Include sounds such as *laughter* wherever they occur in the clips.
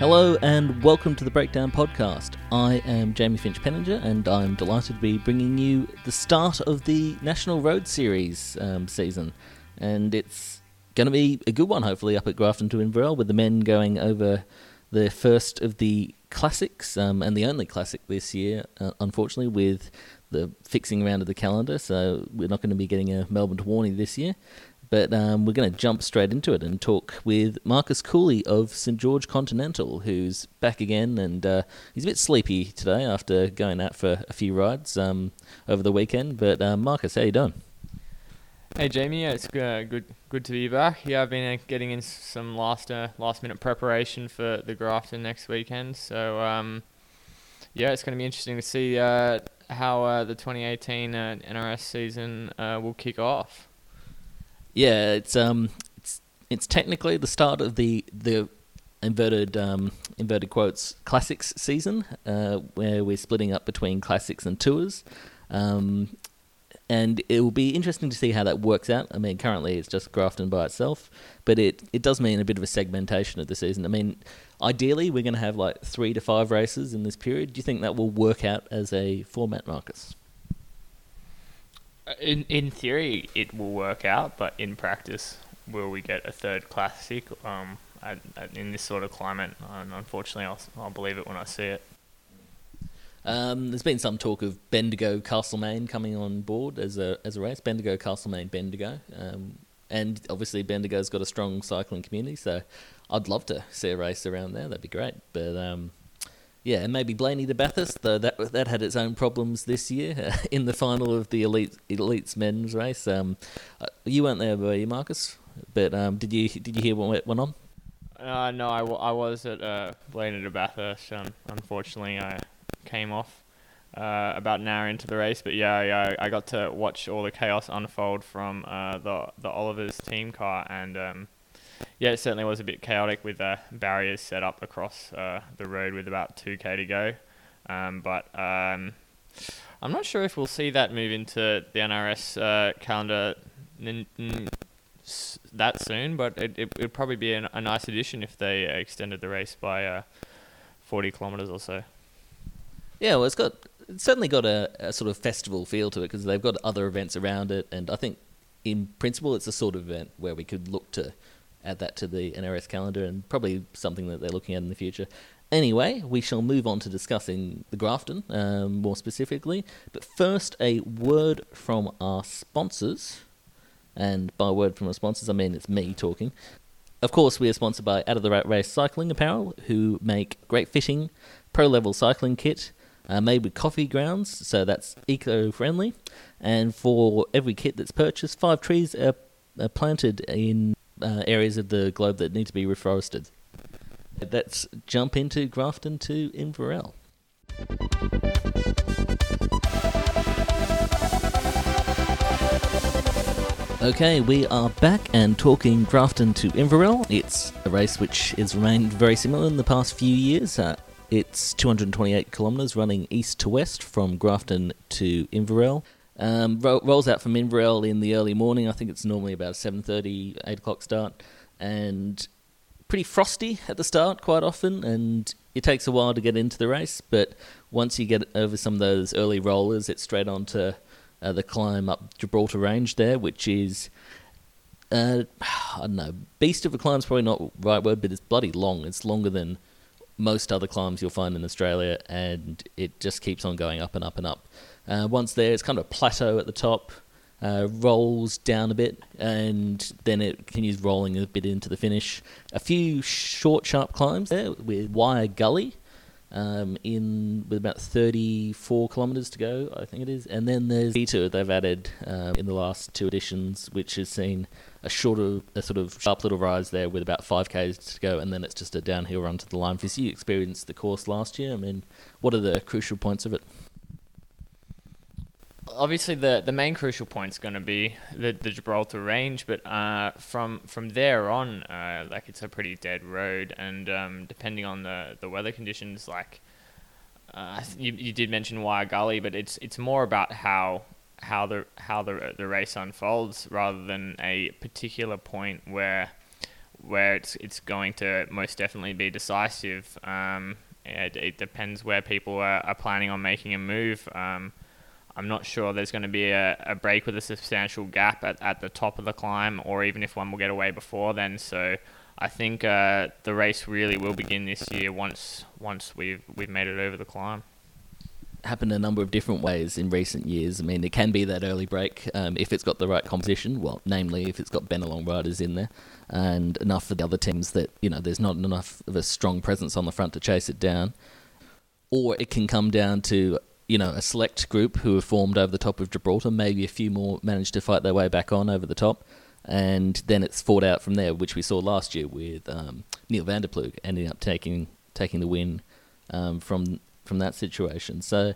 Hello and welcome to the Breakdown Podcast. I am Jamie Finch Penninger and I'm delighted to be bringing you the start of the National Road Series um, season. And it's going to be a good one, hopefully, up at Grafton to Inverell with the men going over the first of the classics um, and the only classic this year, uh, unfortunately, with the fixing around of the calendar. So we're not going to be getting a Melbourne to Warney this year. But um, we're going to jump straight into it and talk with Marcus Culey of St George Continental, who's back again, and uh, he's a bit sleepy today after going out for a few rides um, over the weekend. But uh, Marcus, how you doing? Hey Jamie, it's uh, good good to be back. Yeah, I've been uh, getting in some last uh, last minute preparation for the Grafton next weekend. So um, yeah, it's going to be interesting to see uh, how the 2018 uh, NRS season will kick off. Yeah, it's um, it's it's technically the start of the the inverted um, inverted quotes classics season, uh, where we're splitting up between classics and tours. Um, and it will be interesting to see how that works out. I mean, currently it's just Grafton by itself, but it, it does mean a bit of a segmentation of the season. I mean, ideally we're going to have like three to five races in this period. Do you think that will work out as a format, Marcus? In in theory, it will work out, but in practice, will we get a third classic? Um, in this sort of climate, unfortunately, I'll, I'll believe it when I see it. Um, there's been some talk of Bendigo Castlemaine coming on board as a as a race. Bendigo Castlemaine Bendigo, um, and obviously Bendigo's got a strong cycling community, so I'd love to see a race around there. That'd be great. But um, yeah, and maybe Blayney to Bathurst, though that that had its own problems this year *laughs* in the final of the elite elites men's race. Um, uh, you weren't there, were you, Marcus? But um, did you did you hear what went on? Uh, no, I, w- I was at uh, Blayney to Bathurst. Um, unfortunately, I came off uh, about an hour into the race, but yeah, yeah, I got to watch all the chaos unfold from uh, the the Oliver's team car and. Um, yeah, it certainly was a bit chaotic with the barriers set up across uh, the road with about 2k to go. Um, but um, I'm not sure if we'll see that move into the NRS uh, calendar n- n- that soon, but it, it would probably be a, a nice addition if they extended the race by uh, 40 kilometres or so. Yeah, well, it's got it's certainly got a, a sort of festival feel to it because they've got other events around it, and I think in principle it's a sort of event where we could look to add that to the NRS calendar and probably something that they're looking at in the future. Anyway, we shall move on to discussing the Grafton um, more specifically. But first, a word from our sponsors. And by word from our sponsors, I mean it's me talking. Of course, we are sponsored by Out of the Rat Race Cycling Apparel, who make great fitting, pro level cycling kit uh, made with coffee grounds, so that's eco friendly. And for every kit that's purchased, five trees are, are planted in uh, areas of the globe that need to be reforested. Let's jump into Grafton to Inverell. Okay, we are back and talking Grafton to Inverell. It's a race which has remained very similar in the past few years. Uh, it's 228 kilometres running east to west from Grafton to Inverell. Um, ro- rolls out from Inverell in the early morning. I think it's normally about 7.30, 8 o'clock start. And pretty frosty at the start quite often. And it takes a while to get into the race. But once you get over some of those early rollers, it's straight on to uh, the climb up Gibraltar Range there, which is... Uh, I don't know. Beast of a climb is probably not the right word, but it's bloody long. It's longer than most other climbs you'll find in Australia, and it just keeps on going up and up and up. Uh, once there, it's kind of a plateau at the top, uh, rolls down a bit, and then it continues rolling a bit into the finish. A few short, sharp climbs there with Wire Gully. Um, in with about 34 kilometres to go, I think it is, and then there's Detour they've added um, in the last two editions, which has seen a shorter, a sort of sharp little rise there with about 5k's to go, and then it's just a downhill run to the line. Because you experienced the course last year, I mean, what are the crucial points of it? Obviously the the main crucial point is going to be the, the Gibraltar range, but uh, from from there on, uh, like it's a pretty dead road, and um, depending on the, the weather conditions, like uh, you, you did mention Gully, but it's it's more about how how the how the the race unfolds rather than a particular point where where it's it's going to most definitely be decisive. Um, it, it depends where people are, are planning on making a move. Um, I'm not sure there's going to be a, a break with a substantial gap at, at the top of the climb, or even if one will get away before then. So I think uh, the race really will begin this year once once we've we've made it over the climb happened a number of different ways in recent years. I mean, it can be that early break um, if it's got the right composition. Well, namely, if it's got Bennelong riders in there and enough for the other teams that you know there's not enough of a strong presence on the front to chase it down. Or it can come down to you know a select group who have formed over the top of Gibraltar. Maybe a few more manage to fight their way back on over the top. And then it's fought out from there, which we saw last year with um, Neil van der Ploeg ending up taking taking the win um, from from that situation. So,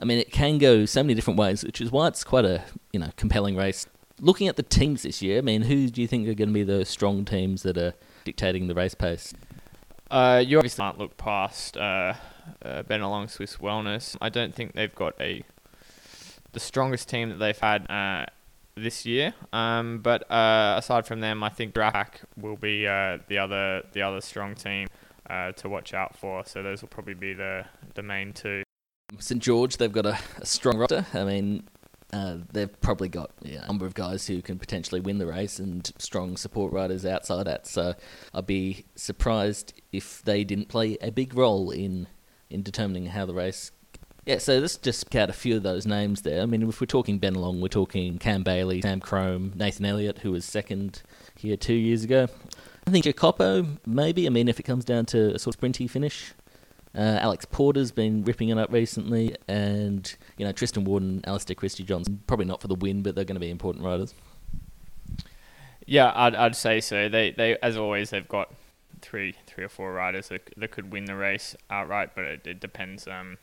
I mean, it can go so many different ways, which is why it's quite a you know compelling race. Looking at the teams this year, I mean, who do you think are going to be the strong teams that are dictating the race pace? Uh, you obviously can't look past uh, uh, Bennelong Swiss Wellness. I don't think they've got a the strongest team that they've had uh, this year. Um, but uh, aside from them, I think Drapac will be uh, the other the other strong team uh, to watch out for. So those will probably be the the main two. St George, they've got a, a strong roster. I mean, uh, they've probably got yeah, a number of guys who can potentially win the race and strong support riders outside that. So I'd be surprised if they didn't play a big role in in determining how the race. Yeah, so let's just count a few of those names there. I mean, if we're talking Bennelong, we're talking Cam Bayly, Sam Crome, Nathan Elliott, who was second here two years ago. I think Jacopo, maybe. I mean, if it comes down to a sort of sprinty finish. Uh, Alex Porter's been ripping it up recently, and you know Tristan Warden, Alistair Christie Johnston, probably not for the win, but they're going to be important riders. Yeah, I'd, I'd say so. They they as always they've got three three or four riders that, that could win the race outright, but it, it depends um,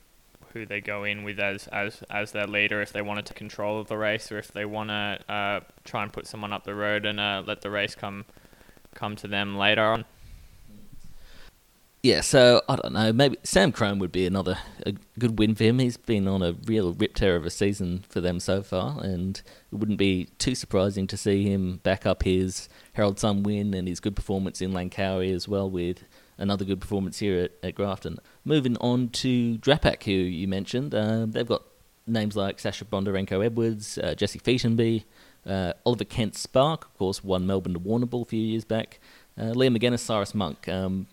who they go in with as as as their leader. If they wanted to control the race, or if they want to uh, try and put someone up the road and uh, let the race come come to them later on. Yeah, so I don't know. Maybe Sam Crome would be another a good win for him. He's been on a real rip tear of a season for them so far, and it wouldn't be too surprising to see him back up his Herald Sun win and his good performance in Langkawi as well, with another good performance here at, at Grafton. Moving on to Drapac, who you mentioned, uh, they've got names like Sasha Bondarenko Edwards, uh, Jesse Featonby, uh, Oliver Kent Spark, of course, won Melbourne to Warrnambool a few years back. Uh, Liam McGuinness, Cyrus Monk. Um,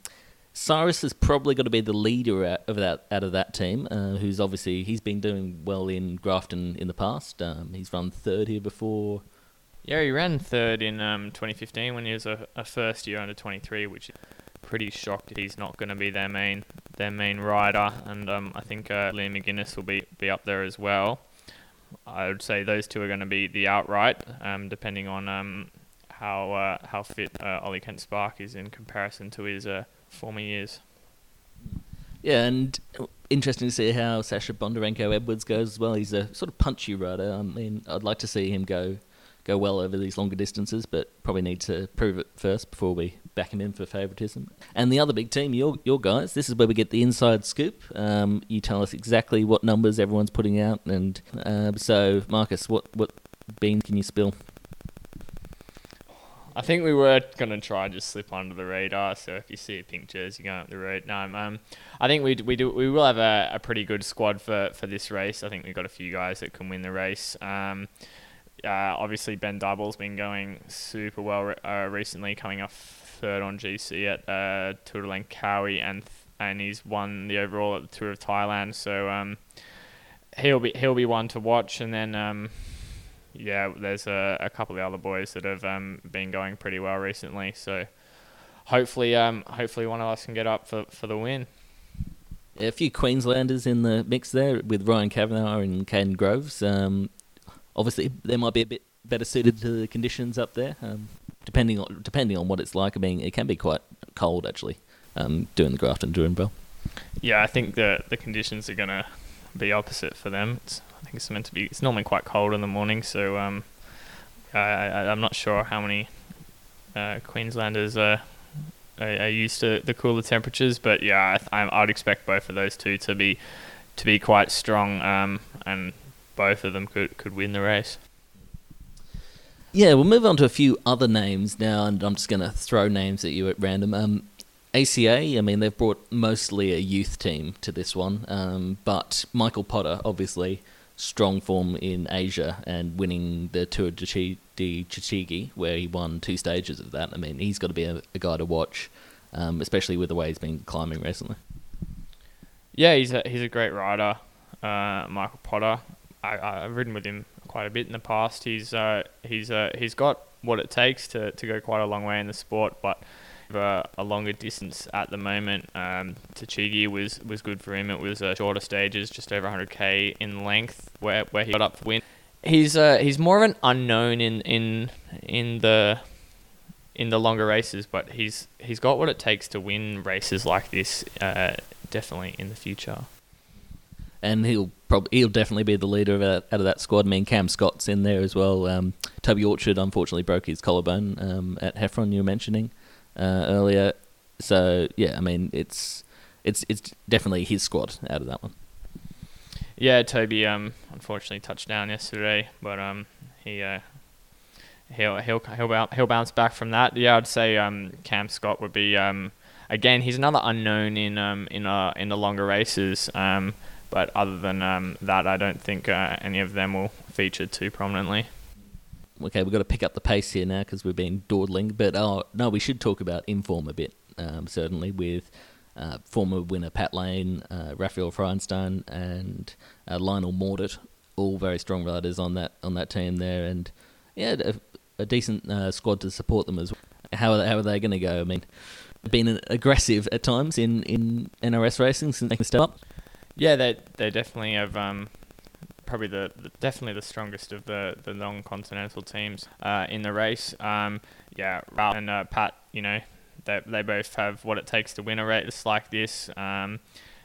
Cyrus has probably got to be the leader out of that out of that team, uh, who's obviously he's been doing well in Grafton in the past. Um, he's run third here before. Yeah, he ran third in um, 2015 when he was a, a first year under 23, which is pretty shocked he's not going to be their main their main rider, and um, I think uh, Liam McGuinness will be be up there as well. I would say those two are going to be the outright, um, depending on um, how uh, how fit uh, Ollie Kent Spark is in comparison to his uh, former years. Yeah, and interesting to see how Sasha Bondarenko Edwards goes as well. He's a sort of punchy rider. I mean, I'd like to see him go go well over these longer distances, but probably need to prove it first before we back him in for favouritism. And the other big team, your your guys, this is where we get the inside scoop. Um, you tell us exactly what numbers everyone's putting out, and uh, so Marcus, what what beans can you spill? I think we were gonna try just slip under the radar. So if you see a pink jersey going up the road, no, um, I think we we do we will have a, a pretty good squad for, for this race. I think we've got a few guys that can win the race. Um, uh, obviously, Ben Dyball's been going super well uh, recently, coming off third on GC at uh, Tour de Langkawi, and and he's won the overall at the Tour of Thailand. So um, he'll be he'll be one to watch. And then um, yeah, there's a, a couple of other boys that have um, been going pretty well recently. So hopefully um, hopefully one of us can get up for for the win. A few Queenslanders in the mix there with Ryan Cavanagh and Kaden Groves. Um, obviously they might be a bit better suited to the conditions up there, um, depending on depending on what it's like. I mean, it can be quite cold actually um, doing the Grafton to Inverell. Yeah, I think the the conditions are gonna be opposite for them. It's, I think it's meant to be. It's normally quite cold in the morning, so um, I, I I'm not sure how many uh, Queenslanders are, are, are used to the cooler temperatures, but yeah, I, I'd expect both of those two to be to be quite strong um, and both of them could could win the race. Yeah, we'll move on to a few other names now, and I'm just going to throw names at you at random. Um, ACA, I mean, they've brought mostly a youth team to this one, um, but Michael Potter, obviously, strong form in Asia and winning the Tour de, Chi- Chichigi, where he won two stages of that. I mean, he's got to be a, a guy to watch, um, especially with the way he's been climbing recently. Yeah, he's a he's a great rider, uh, Michael Potter. I, I've ridden with him quite a bit in the past. He's uh, he's uh, he's got what it takes to, to go quite a long way in the sport, but uh, a longer distance at the moment. Um, Tochigi was, was good for him. It was uh, shorter stages, just over 100k in length, where, where he got up to win. He's uh, he's more of an unknown in in in the in the longer races, but he's he's got what it takes to win races like this. Uh, definitely in the future. And he'll probably he'll definitely be the leader of that, out of that squad. I mean, Cam Scott's in there as well. Um, Toby Orchard unfortunately broke his collarbone um, at Heffron. You were mentioning uh, earlier. So yeah, I mean it's it's it's definitely his squad out of that one. Yeah, Toby um unfortunately touched down yesterday, but um he uh he'll he'll he'll he'll bounce back from that. Yeah, I'd say um Cam Scott would be um again he's another unknown in um in uh in the longer races um but other than um that I don't think uh, any of them will feature too prominently okay, we've got to pick up the pace here now because we've been dawdling. But oh, no, we should talk about InForm a bit, um, certainly, with uh, former winner Pat Lane, uh, Raphael Freienstein, and uh, Lionel Mawditt, all very strong riders on that on that team there, and yeah, a, a decent uh, squad to support them as well. How are they, how are they going to go? I mean, been aggressive at times in, in NRS racing since they can step up. Yeah, they they definitely have um, probably the, the, definitely the strongest of the the non-continental teams uh, in the race. Um, yeah, Ralph and uh, Pat, you know, they they both have what it takes to win a race like this. Um,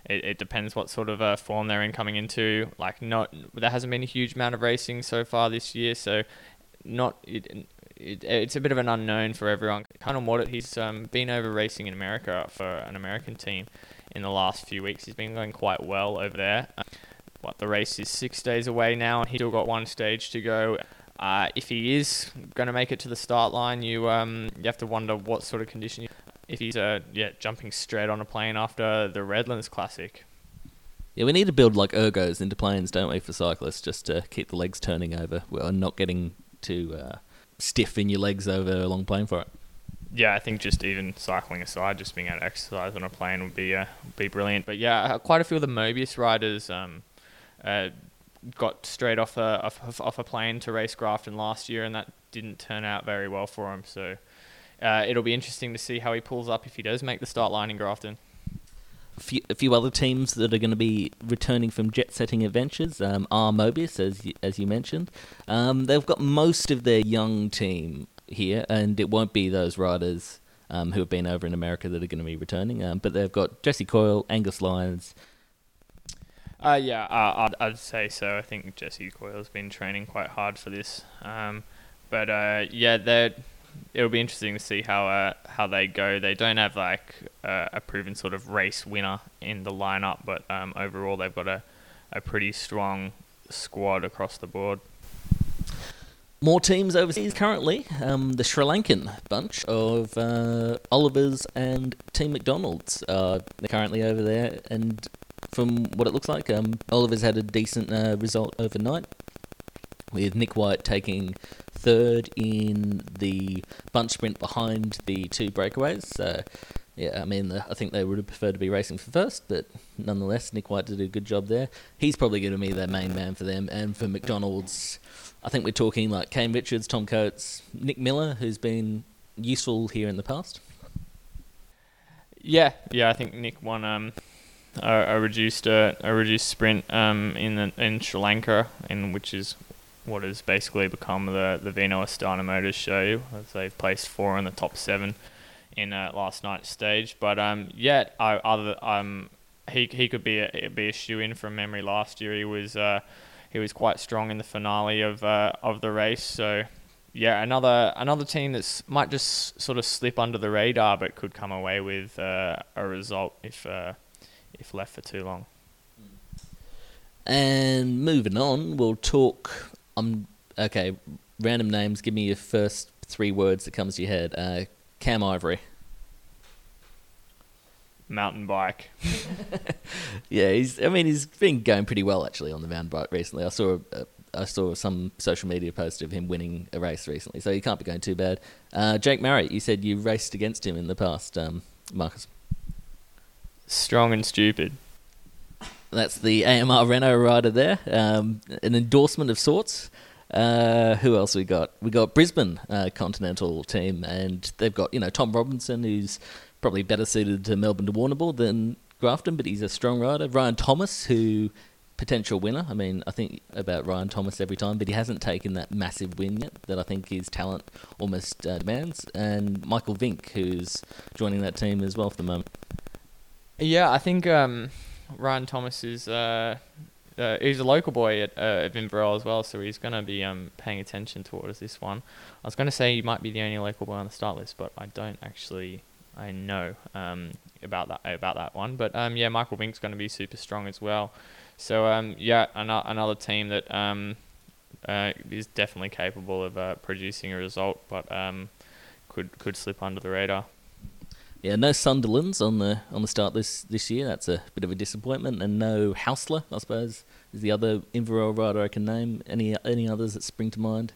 it, it depends what sort of uh, form they're in coming into. Like, not there hasn't been a huge amount of racing so far this year, so not it, it, it's a bit of an unknown for everyone. Colonel Mawditt, he's um, been over racing in America for an American team in the last few weeks. He's been going quite well over there what the race is six days away now, and he's still got one stage to go. Uh, if he is going to make it to the start line, you um, you have to wonder what sort of condition. If he's uh, yeah jumping straight on a plane after the Redlands Classic. Yeah, we need to build like ergos into planes, don't we, for cyclists, just to keep the legs turning over well, and not getting too uh, stiff in your legs over a long plane for it. Yeah, I think just even cycling aside, just being able to exercise on a plane would be uh, be brilliant. But yeah, uh, quite a few of the Mobius riders. Um, uh, got straight off a off, off, a plane to race Grafton last year, and that didn't turn out very well for him. So uh, it'll be interesting to see how he pulls up if he does make the start line in Grafton. A few, a few other teams that are going to be returning from jet setting adventures um, are Mobius, as you, as you mentioned. Um, they've got most of their young team here, and it won't be those riders um, who have been over in America that are going to be returning. Um, but they've got Jesse Coyle, Angus Lyons, uh, yeah, uh, I'd, I'd say so. I think Jesse Coyle's been training quite hard for this. Um, but uh, yeah, it'll be interesting to see how uh, how they go. They don't have like uh, a proven sort of race winner in the lineup, but um, overall they've got a, a pretty strong squad across the board. More teams overseas currently. Um, the Sri Lankan bunch of uh, Olivers and Team McDonald's are currently over there, and from what it looks like. Um, Oliver's had a decent uh, result overnight, with Nick White taking third in the bunch sprint behind the two breakaways. So, yeah, I mean, I think they would have preferred to be racing for first, but nonetheless, Nick White did a good job there. He's probably going to be their main man for them, and for McDonald's, I think we're talking like Kane Richards, Tom Coates, Nick Miller, who's been useful here in the past. Yeah, yeah, I think Nick won um, a, a reduced uh, a reduced sprint um, in the, in Sri Lanka, in which is what has basically become the the Vino Astana Motors show. They've placed four in the top seven in uh, last night's stage. But um, yeah, I, other um, he he could be a be a shoe in from memory. Last year he was uh, he was quite strong in the finale of uh, of the race. So yeah, another another team that might just sort of slip under the radar, but could come away with uh, a result if uh, if left for too long. And moving on, we'll talk. Um, okay, random names. Give me your first three words that comes to your head. Uh, Cam Ivory. Mountain bike. *laughs* Yeah, he's. I mean, he's been going pretty well actually on the mountain bike recently. I saw. A, I saw some social media post of him winning a race recently, so he can't be going too bad. Uh, Jake Murray, you said you raced against him in the past, um, Marcus. Strong and stupid. That's the AMR Renault rider there. Um, an endorsement of sorts. Uh, who else we got? We got Brisbane uh, Continental team, and they've got you know Tom Robinson, who's probably better suited to Melbourne to Warrnambool than Grafton, but he's a strong rider. Ryan Thomas, who potential winner. I mean, I think about Ryan Thomas every time, but he hasn't taken that massive win yet that I think his talent almost uh, demands. And Michael Vink, who's joining that team as well for the moment. Yeah, I think um, Ryan Thomas is uh, uh, he's a local boy at uh, Inverell as well, so he's going to be um, paying attention towards this one. I was going to say he might be the only local boy on the start list, but I don't actually I know um, about that about that one. But um, yeah, Michael Vink's going to be super strong as well. So um, yeah, another another team that um, uh, is definitely capable of uh, producing a result, but um, could could slip under the radar. Yeah, no Sunderlands on the on the start this this year. That's a bit of a disappointment, and no Haussler, I suppose, is the other Inverell rider I can name. Any any others that spring to mind?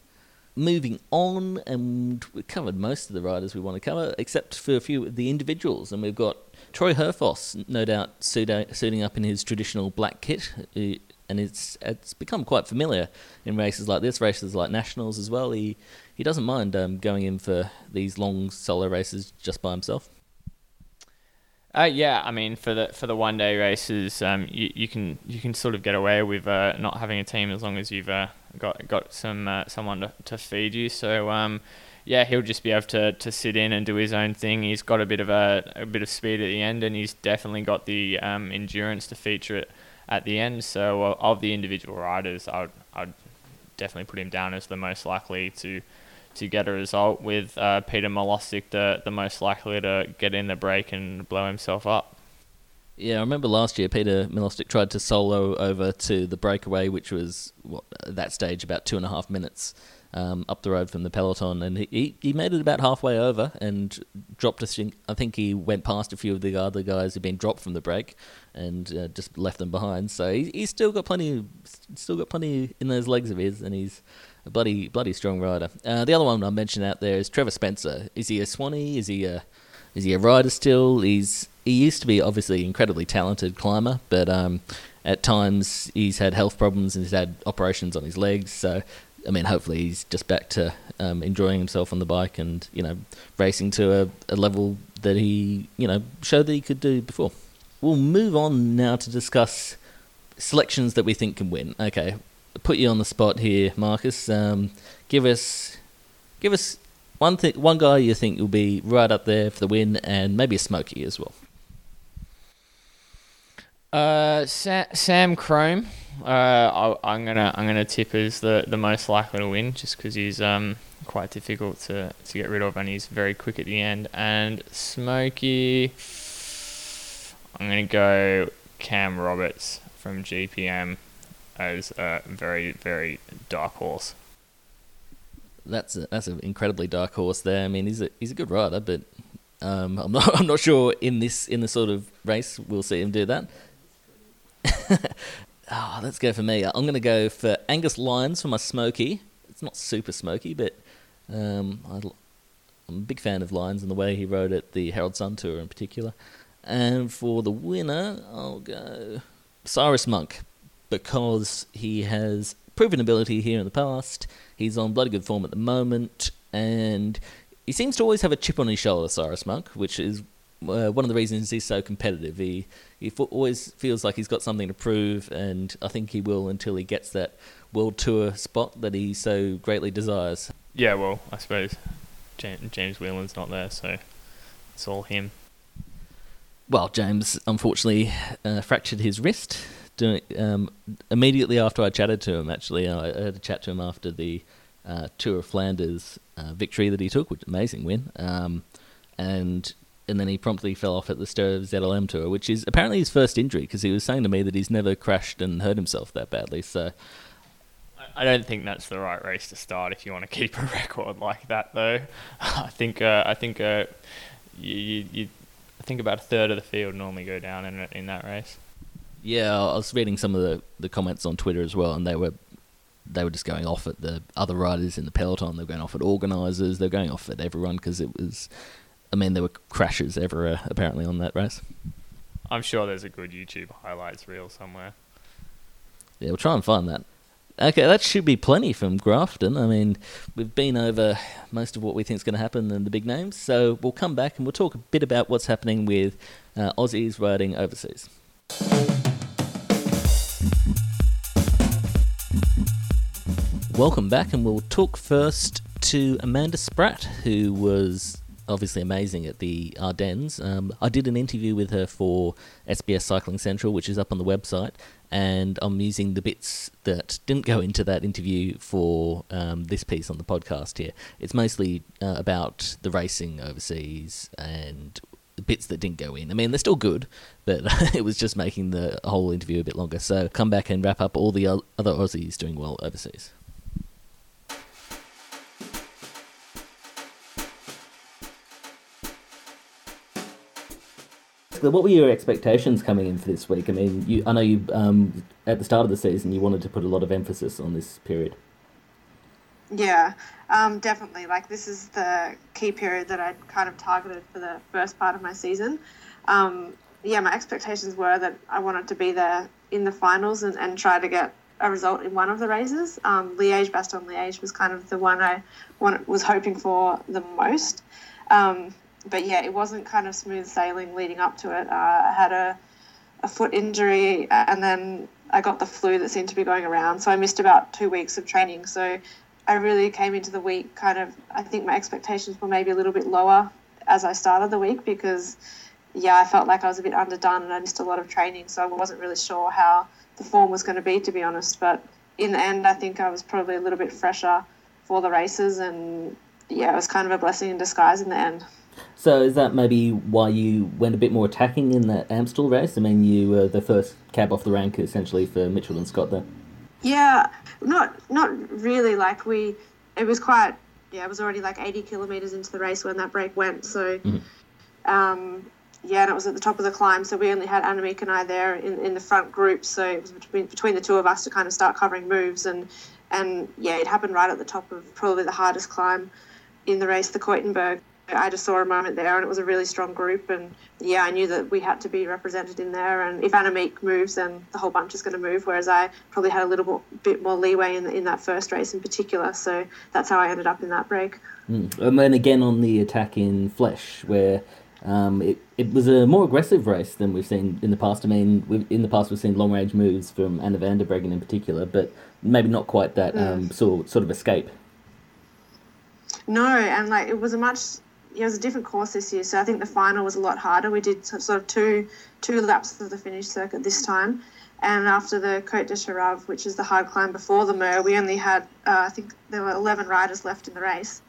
Moving on, and we've covered most of the riders we want to cover, except for a few of the individuals, and we've got Troy Herfoss, no doubt suiting up in his traditional black kit, and it's it's become quite familiar in races like this, races like nationals as well. He he doesn't mind um, going in for these long solo races just by himself. Uh, yeah, I mean for the for the one day races, um, you, you can you can sort of get away with uh, not having a team as long as you've uh, got got some uh, someone to, to feed you. So um, yeah, he'll just be able to, to sit in and do his own thing. He's got a bit of a, a bit of speed at the end, and he's definitely got the um, endurance to feature it at the end. So uh, of the individual riders, I'd I'd definitely put him down as the most likely to to get a result, with uh, Peter Milostic the, the most likely to get in the break and blow himself up. Yeah, I remember last year Peter Milostic tried to solo over to the breakaway, which was what, at that stage about two and a half minutes um, up the road from the peloton, and he, he made it about halfway over and dropped. a thing. I think he went past a few of the other guys who'd been dropped from the break and uh, just left them behind. So he, he's still got plenty, still got plenty in those legs of his, and he's a bloody bloody strong rider. Uh, the other one I mentioned out there is Trevor Spencer. Is he a Swanee? Is he a is he a rider still? He's he used to be obviously incredibly talented climber, but um, at times he's had health problems and he's had operations on his legs. So I mean, hopefully he's just back to um, enjoying himself on the bike and you know racing to a, a level that he you know showed that he could do before. We'll move on now to discuss selections that we think can win. Okay, put you on the spot here, Marcus. Um, give us, give us one thing, one guy you think will be right up there for the win, and maybe a Smoky as well. Uh, Sam, Sam Crome. Uh, I, am gonna I'm gonna tip as the, the most likely to win, just because he's um quite difficult to, to get rid of, and he's very quick at the end. And Smoky, I'm gonna go Cam Roberts from GPM as a very very dark horse. That's a, that's an incredibly dark horse there. I mean, he's a he's a good rider, but um, I'm not *laughs* I'm not sure in this in the sort of race we'll see him do that. Oh, let's go for me. I'm going to go for Angus Lyons for my Smoky. It's not super smoky, but um, I, am a big fan of Lyons and the way he rode at the Herald Sun Tour in particular. And for the winner, I'll go Cyrus Monk because he has proven ability here in the past. He's on bloody good form at the moment, and he seems to always have a chip on his shoulder, Cyrus Monk, which is uh, one of the reasons he's so competitive. He he always feels like he's got something to prove, and I think he will until he gets that world tour spot that he so greatly desires. Yeah, well, I suppose James Whelan's not there, so it's all him. Well, James unfortunately uh, fractured his wrist doing um, immediately after I chatted to him. Actually, I had a chat to him after the uh, Tour of Flanders uh, victory that he took, which amazing win. Um, and and then he promptly fell off at the Stereo ZLM tour, which is apparently his first injury because he was saying to me that he's never crashed and hurt himself that badly. So I don't think that's the right race to start if you want to keep a *laughs* record like that, though. *laughs* I think uh, I think uh, you, you, you I think about a third of the field normally go down in in that race. Yeah, I was reading some of the, the comments on Twitter as well, and they were they were just going off at the other riders in the peloton. They were going off at organisers. They were going off at everyone because it was. I mean, there were crashes everywhere apparently on that race. I'm sure there's a good YouTube highlights reel somewhere. Yeah, we'll try and find that. Okay, that should be plenty from Grafton. I mean, we've been over most of what we think is going to happen in the big names, so we'll come back and we'll talk a bit about what's happening with uh, Aussies riding overseas. Welcome back, and we'll talk first to Amanda Spratt, who was obviously amazing at the Ardennes. Um, I did an interview with her for SBS Cycling Central, which is up on the website, and I'm using the bits that didn't go into that interview for um, this piece on the podcast here. It's mostly uh, about the racing overseas and the bits that didn't go in. I mean, they're still good, but *laughs* it was just making the whole interview a bit longer. So come back and wrap up all the other Aussies doing well overseas. What were your expectations coming in for this week? I mean, you, I know you um, at the start of the season you wanted to put a lot of emphasis on this period. Yeah, um, definitely. Like this is the key period that I'd kind of targeted for the first part of my season. Um, yeah, my expectations were that I wanted to be there in the finals and, and try to get a result in one of the races. Um, Liège, Bastogne Liège was kind of the one I wanted, was hoping for the most. Um, but yeah, it wasn't kind of smooth sailing leading up to it. Uh, I had a, a foot injury and then I got the flu that seemed to be going around. So I missed about two weeks of training. So I really came into the week kind of, I think my expectations were maybe a little bit lower as I started the week because, yeah, I felt like I was a bit underdone and I missed a lot of training. So I wasn't really sure how the form was going to be, to be honest. But in the end, I think I was probably a little bit fresher for the races. And yeah, it was kind of a blessing in disguise in the end. So is that maybe why you went a bit more attacking in that Amstel race? I mean, you were the first cab off the rank essentially for Mitchelton-Scott there. Yeah, not not really. Like we, it was quite. Yeah, it was already like 80 kilometers into the race when that break went. So, mm-hmm. um, yeah, and it was at the top of the climb. So we only had Annemiek and I there in, in the front group. So it was between between the two of us to kind of start covering moves and and yeah, it happened right at the top of probably the hardest climb in the race, the Keutenberg. I just saw a moment there, and it was a really strong group. And yeah, I knew that we had to be represented in there. And if Annemiek moves, then the whole bunch is going to move. Whereas I probably had a little bit more leeway in, in that first race in particular. So that's how I ended up in that break. Mm. And then again on the attack in Flèche, where um, it, it was a more aggressive race than we've seen in the past. I mean, in the past we've seen long range moves from Anna van der Breggen in particular, but maybe not quite that mm. um, sort, sort of escape. No, and like it was a much it was a different course this year, so I think the final was a lot harder. We did sort of two two laps of the finish circuit this time, and after the Côte de Cherave, which is the hard climb before the Mur, we only had uh, I think there were 11 riders left in the race.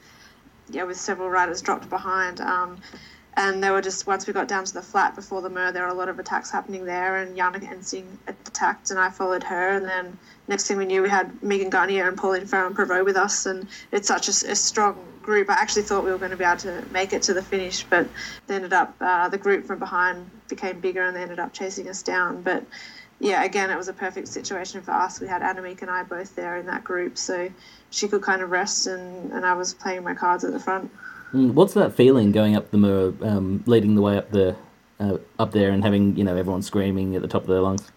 Yeah, with several riders dropped behind. Um, and they were just once we got down to the flat before the Mur, there were a lot of attacks happening there, and Janneke Ensing attacked, and I followed her, and then next thing we knew, we had Megan Guarnier and Pauline Ferrand-Prévot with us, and it's such a, a, strong group. I actually thought we were going to be able to make it to the finish, but they ended up uh, the group from behind became bigger, and they ended up chasing us down. But yeah, again, it was a perfect situation for us. We had Annemiek and I both there in that group, so she could kind of rest, and, and I was playing my cards at the front. Mm, what's that feeling going up the Mur, um, leading the way up the uh, up there, and having you know everyone screaming at the top of their lungs?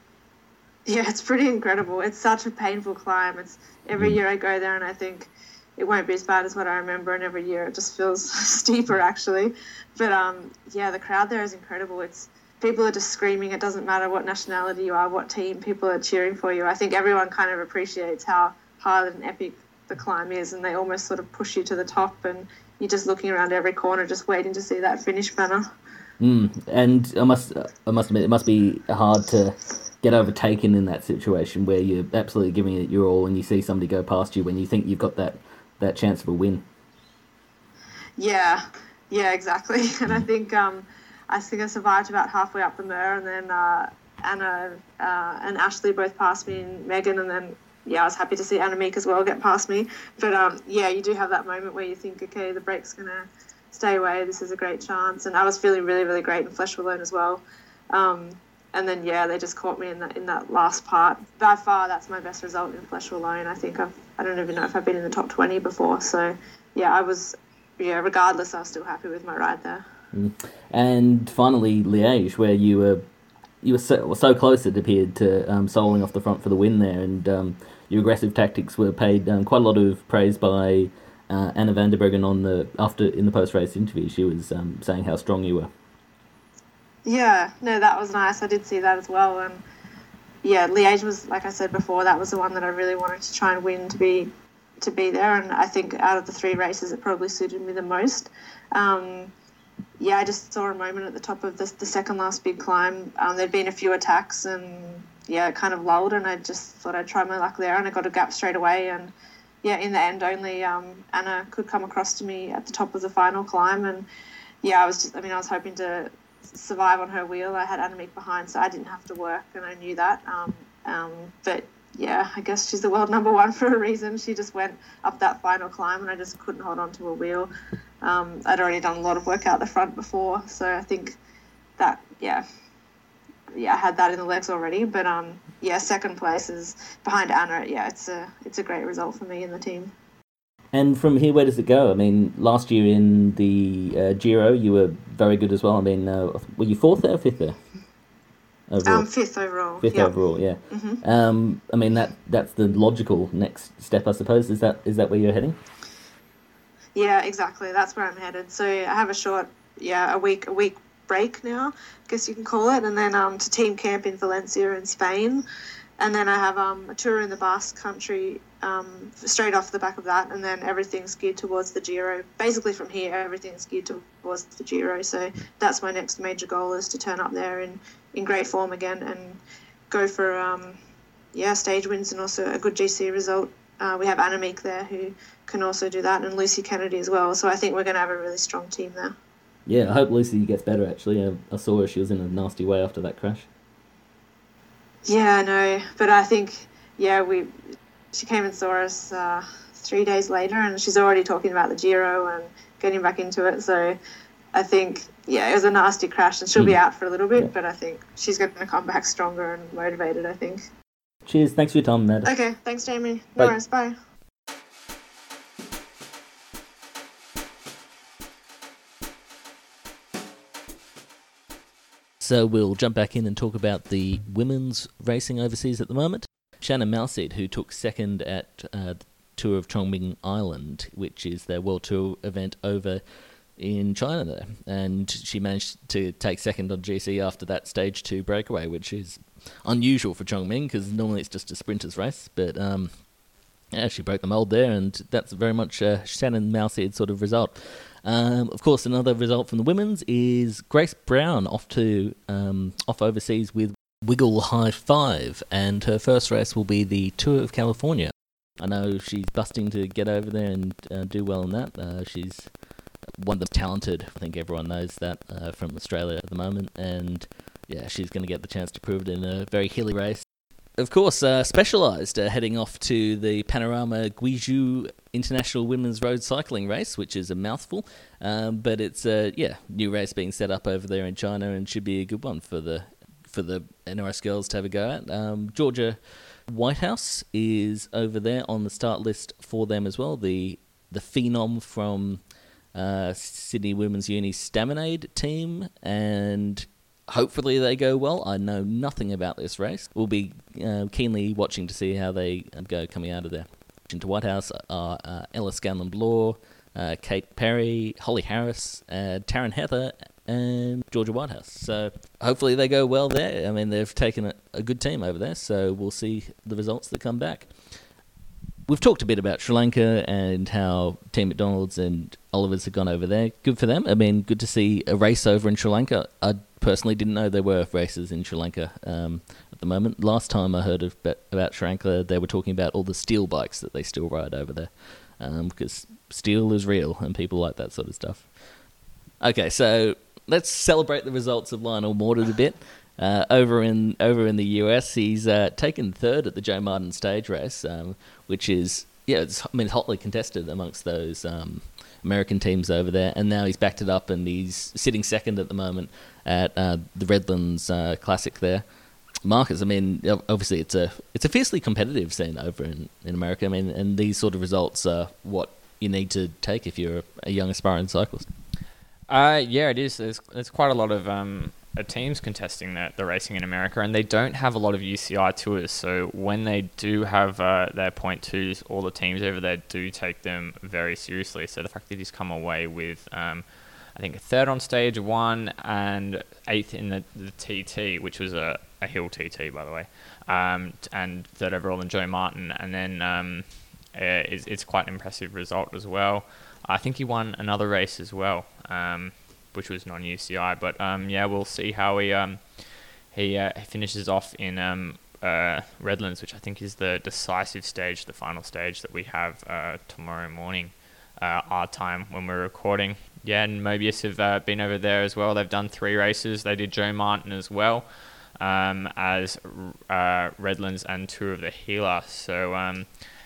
Yeah, it's pretty incredible. It's such a painful climb. It's every mm. year I go there and I think it won't be as bad as what I remember, and every year it just feels *laughs* steeper actually. But um, yeah, the crowd there is incredible. It's people are just screaming. It doesn't matter what nationality you are, what team people are cheering for you. I think everyone kind of appreciates how hard and epic the climb is, and they almost sort of push you to the top, and you're just looking around every corner, just waiting to see that finish banner. Mm, and I must, I must admit, it must be hard to get overtaken in that situation where you're absolutely giving it your all, and you see somebody go past you when you think you've got that that chance of a win. Yeah, yeah, exactly. *laughs* And I think um, I think I survived about halfway up the Mur, and then uh, Anna uh, and Ashley both passed me, and Megan, and then yeah, I was happy to see Annemiek as well get past me. But um, yeah, you do have that moment where you think, okay, the break's gonna stay away. This is a great chance, and I was feeling really, really great in Flèche Wallonne as well. Um, and then yeah, they just caught me in that in that last part. By far, that's my best result in Flèche Wallonne. I think I've I don't even know if I've been in the top twenty before. So yeah, I was yeah. Regardless, I was still happy with my ride there. Mm. And finally, Liège, where you were you were so, so close it appeared to um, soloing off the front for the win there, and um, your aggressive tactics were paid um, quite a lot of praise by uh, Anna van der on the after in the post race interview. She was um, saying how strong you were. Yeah, no, that was nice. I did see that as well, and yeah, Liège was like I said before, that was the one that I really wanted to try and win to be to be there, and I think out of the three races, it probably suited me the most. Um, yeah, I just saw a moment at the top of the, the second last big climb. Um, there'd been a few attacks, and yeah, it kind of lulled, and I just thought I'd try my luck there, and I got a gap straight away, and yeah, in the end, only um, Anna could come across to me at the top of the final climb, and yeah, I was just, I mean, I was hoping to survive on her wheel. I had Annemiek behind, so I didn't have to work, and I knew that. Um, um, but yeah, I guess she's the world *laughs* number one for a reason. She just went up that final climb, and I just couldn't hold on to her wheel. Um, I'd already done a lot of work out the front before, so I think that yeah, yeah, I had that in the legs already. But um, yeah, second place is behind Anna. Yeah, it's a it's a great result for me and the team. And from here, where does it go? I mean, last year in the uh, Giro, you were very good as well. I mean, uh, were you fourth there or fifth there? Overall? Um, fifth overall. Fifth yep. overall, yeah. Mm-hmm. Um, I mean that that's the logical next step, I suppose. Is that is that where you're heading? Yeah, exactly. That's where I'm headed. So I have a short, yeah, a week a week break now, I guess you can call it, and then um, to team camp in Valencia in Spain, and then I have um, a tour in the Basque Country um, straight off the back of that, and then everything's geared towards the Giro. Basically, from here, everything's geared towards the Giro. So that's my next major goal is to turn up there in, in great form again and go for um, yeah stage wins and also a good GC result. Uh, we have Annemiek there who can also do that, and Lucy Kennedy as well. So I think we're going to have a really strong team there. Yeah, I hope Lucy gets better. Actually, I, I saw her; she was in a nasty way after that crash. Yeah, I know, but I think yeah we she came and saw us uh, three days later, and she's already talking about the Giro and getting back into it. So I think, yeah, it was a nasty crash, and she'll be out for a little bit, yeah. but I think she's going to come back stronger and motivated. I think. Cheers. Thanks for your time, Matt. Okay. Thanks, Jamie. No bye. worries. Bye. So we'll jump back in and talk about the women's racing overseas at the moment. Shannon Malseed, who took second at uh, the Tour of Chongming Island, which is their World Tour event over in China there. And she managed to take second on GC after that stage two breakaway, which is unusual for Chongming because normally it's just a sprinter's race. But um, yeah, she broke the mold there, and that's very much a Shannon Malseed sort of result. Um, of course, another result from the women's is Grace Brown off to um, off overseas with Wiggle High Five, and her first race will be the Tour of California. I know she's busting to get over there and uh, do well in that. Uh, she's one of the talented, I think everyone knows that, uh, from Australia at the moment, and yeah, she's going to get the chance to prove it in a very hilly race. Of course, uh, Specialized uh, heading off to the Panorama Guizhou International Women's Road Cycling Race, which is a mouthful, um, but it's a yeah new race being set up over there in China and should be a good one for the for the NRS girls to have a go at. Um, Georgia Whitehouse is over there on the start list for them as well. The the phenom from uh, Sydney Women's Uni Staminade team, and hopefully they go well. I know nothing about this race. We'll be uh, keenly watching to see how they go coming out of there. Into Whitehouse are uh, Ella Scanlon Bloor, uh, Kate Perry, Holly Harris, uh, Taryn Heather, and Georgia Whitehouse. So hopefully they go well there. I mean, they've taken a, a, good team over there, so we'll see the results that come back. We've talked a bit about Sri Lanka and how Team McDonald's and Oliver's have gone over there. Good for them. I mean, good to see a race over in Sri Lanka. I personally didn't know there were races in Sri Lanka um, at the moment. Last time I heard of, about Sri Lanka, they were talking about all the steel bikes that they still ride over there um, because steel is real and people like that sort of stuff. Okay, so let's celebrate the results of Lionel Mawditt a bit. Uh, over in over in the US, he's uh, taken third at the Joe Martin stage race, um, which is yeah, it's, I mean, hotly contested amongst those um, American teams over there. And now he's backed it up, and he's sitting second at the moment at uh, the Redlands uh, Classic there. Marcus, I mean, obviously it's a it's a fiercely competitive scene over in, in America. I mean, and these sort of results are what you need to take if you're a young aspiring cyclist. Uh, yeah, it is. There's, there's quite a lot of um, teams contesting the, the racing in America, and they don't have a lot of UCI tours. So when they do have uh, their point twos, all the teams over there do take them very seriously. So the fact that he's come away with, um, I think, a third on stage one and eighth in the, the TT, which was a, a hill TT, by the way, um, and third overall in Joe Martin, and then um, uh, it's, it's quite an impressive result as well. I think he won another race as well, um, which was non UCI. But um, yeah, we'll see how he um, he uh, finishes off in um, uh, Redlands, which I think is the decisive stage, the final stage that we have uh, tomorrow morning, uh, our time when we're recording. Yeah, and Mobius have uh, been over there as well. They've done three races. They did Joe Martin as well um, as uh, Redlands and two of the Gila. So um,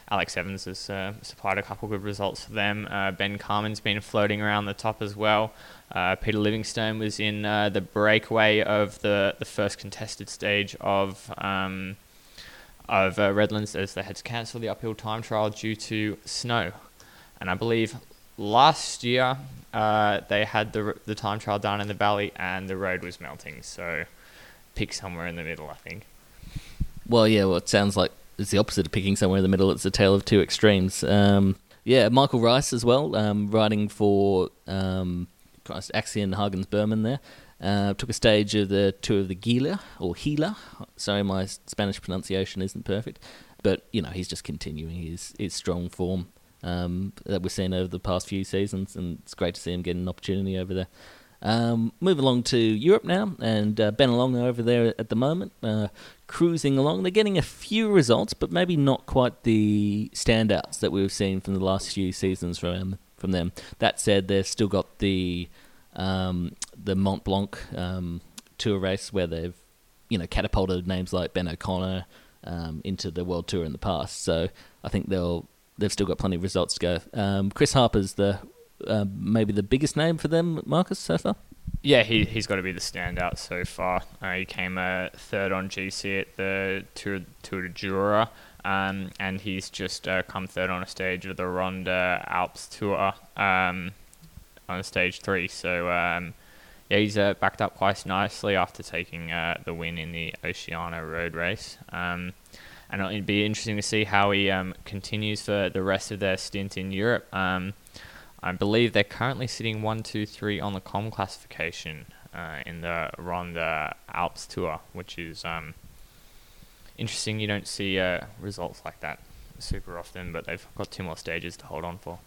Alex Evans has uh, supplied a couple good results for them. Uh, ben Carmen's been floating around the top as well. Uh, Peter Livingstone was in uh, the breakaway of the, the first contested stage of um, of uh, Redlands as they had to cancel the uphill time trial due to snow. And I believe last year uh, they had the the time trial done in the valley and the road was melting. So pick somewhere in the middle, I think. Well, yeah. Well, it sounds like it's the opposite of picking somewhere in the middle. It's a tale of two extremes. Um, yeah, Michael Rice as well, um, riding for um, Axeon Hagens Berman there. Uh, took a stage of the tour of the Gila or Gila. Sorry, my Spanish pronunciation isn't perfect, but you know he's just continuing his his strong form um, that we've seen over the past few seasons, and it's great to see him get an opportunity over there. Um, move along to Europe now, and uh, Bennelong over there at the moment, uh, cruising along. They're getting a few results, but maybe not quite the standouts that we've seen from the last few seasons from from them. That said, they've still got the um, the Mont Blanc um, tour race where they've you know catapulted names like Ben O'Connor um, into the world tour in the past. So I think they'll they've still got plenty of results to go. Um, Chris Harper's the uh, maybe the biggest name for them, Marcus, so far? Yeah, he, he's got to be the standout so far. Uh, he came uh, third on GC at the Tour, Tour de Jura, um, and he's just uh, come third on a stage of the Rhône-Alpes Tour um, on stage three. So, um, yeah, he's uh, backed up quite nicely after taking uh, the win in the Oceania road race. Um, and it'd be interesting to see how he um, continues for the rest of their stint in Europe. Um, I believe they're currently sitting one, two, three on the KOM classification uh, in the Ronde Alps Tour, which is interesting. You don't see uh, results like that super often, but they've got two more stages to hold on for.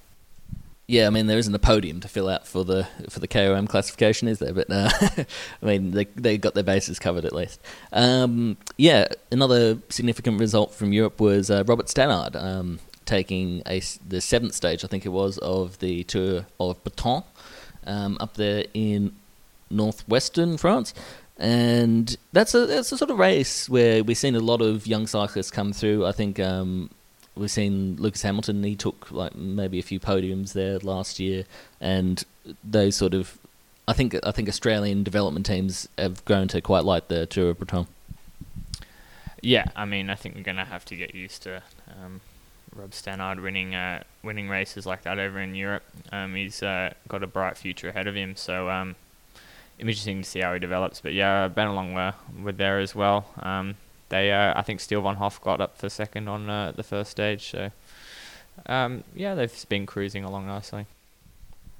Yeah, I mean there isn't a podium to fill out for the for the KOM classification, is there? But uh, *laughs* I mean they they got their bases covered at least. Um, yeah, another significant result from Europe was uh, Robert Stannard. Um, taking a, the seventh stage, I think it was, of the Tour of Breton um, up there in northwestern France. And that's a that's a sort of race where we've seen a lot of young cyclists come through. I think um, we've seen Lucas Hamilton. He took like maybe a few podiums there last year, and those sort of I think I think Australian development teams have grown to quite like the Tour of Breton. Yeah, I mean, I think we're going to have to get used to um, Rob Stannard winning uh, winning races like that over in Europe. Um, he's uh, got a bright future ahead of him. So um, interesting to see how he develops. But yeah, Bennelong were, were there as well. Um, they uh, I think Steele von Hoff got up for second on uh, the first stage. So um, yeah, they've been cruising along nicely.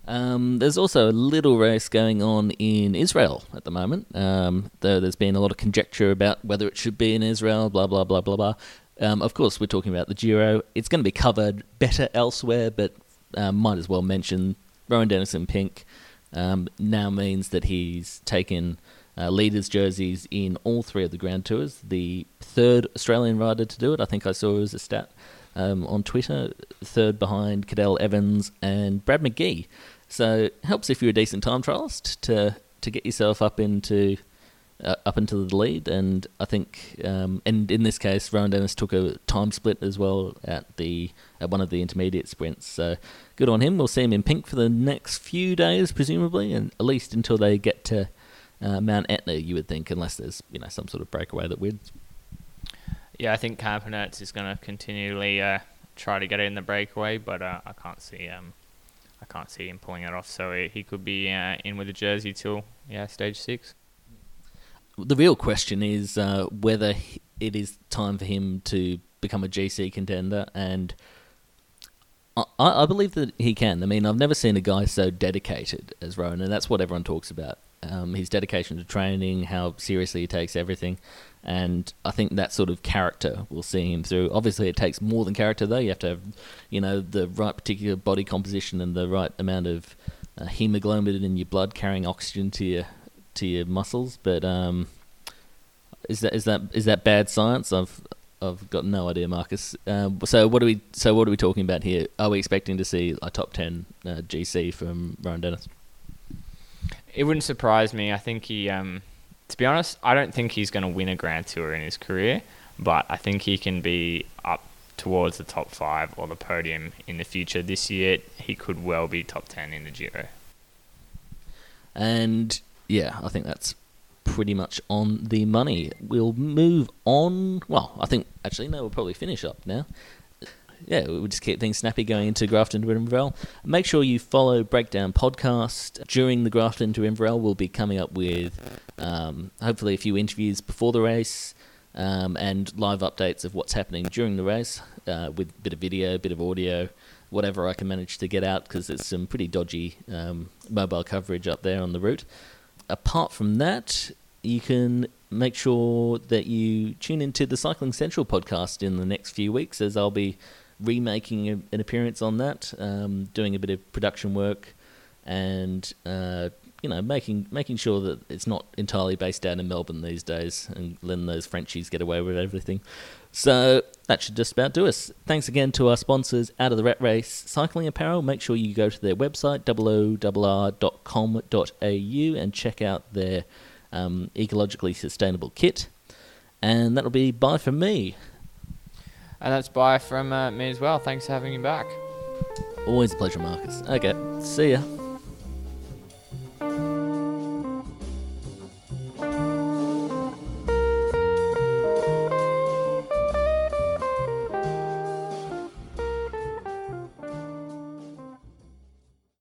Um, there's also a little race going on in Israel at the moment. Um, though there's been a lot of conjecture about whether it should be in Israel, blah blah blah blah blah. Um, of course, we're talking about the Giro. It's going to be covered better elsewhere, but um, might as well mention Rohan Dennis in Pink um, now means that he's taken uh, leaders' jerseys in all three of the Grand Tours. The third Australian rider to do it. I think I saw as a stat um, on Twitter. Third behind Cadel Evans and Brad McGee. So helps if you're a decent time trialist to to get yourself up into uh, up into the lead, and I think, um, and in this case, Rohan Dennis took a time split as well at the at one of the intermediate sprints. So good on him. We'll see him in pink for the next few days, presumably, and at least until they get to uh, Mount Etna, you would think, unless there's you know some sort of breakaway that wins. Yeah, I think Campenaerts is going to continually uh, try to get in the breakaway, but uh, I can't see um, I can't see him pulling it off. So he could be uh, in with a jersey till yeah stage six. The real question is uh, whether it is time for him to become a GC contender, and I, I believe that he can. I mean, I've never seen a guy so dedicated as Rohan, and that's what everyone talks about. Um, his dedication to training, how seriously he takes everything, and I think that sort of character will see him through. Obviously, it takes more than character, though. You have to have, you know, the right particular body composition and the right amount of uh, hemoglobin in your blood carrying oxygen to your to your muscles. But um, is that is that is that bad science? I've I've got no idea, Marcus. Um, so what are we so what are we talking about here? Are we expecting to see a top ten uh, GC from Rohan Dennis? It wouldn't surprise me. I think he, um, to be honest, I don't think he's going to win a Grand Tour in his career, but I think he can be up towards the top five or the podium in the future. This year, he could well be top ten in the Giro. And yeah, I think that's pretty much on the money. We'll move on. Well, I think actually no, we'll probably finish up now yeah, we'll just keep things snappy going into Grafton to Inverell. Make sure you follow Breakdown Podcast. During the Grafton to Inverell, we'll be coming up with um, hopefully a few interviews before the race um, and live updates of what's happening during the race uh, with a bit of video, a bit of audio, whatever I can manage to get out because there's some pretty dodgy um, mobile coverage up there on the route. Apart from that, you can make sure that you tune into the Cycling Central podcast in the next few weeks as I'll be remaking a, an appearance on that, um, doing a bit of production work, and uh, you know making making sure that it's not entirely based down in Melbourne these days, and letting those Frenchies get away with everything. So that should just about do us. Thanks again to our sponsors, Out of the Rat Race Cycling Apparel. Make sure you go to their website, www.com.au, and check out their um, ecologically sustainable kit. And that'll be bye from me. And that's bye from uh, me as well. Thanks for having me back. Always a pleasure, Marcus. Okay, see ya.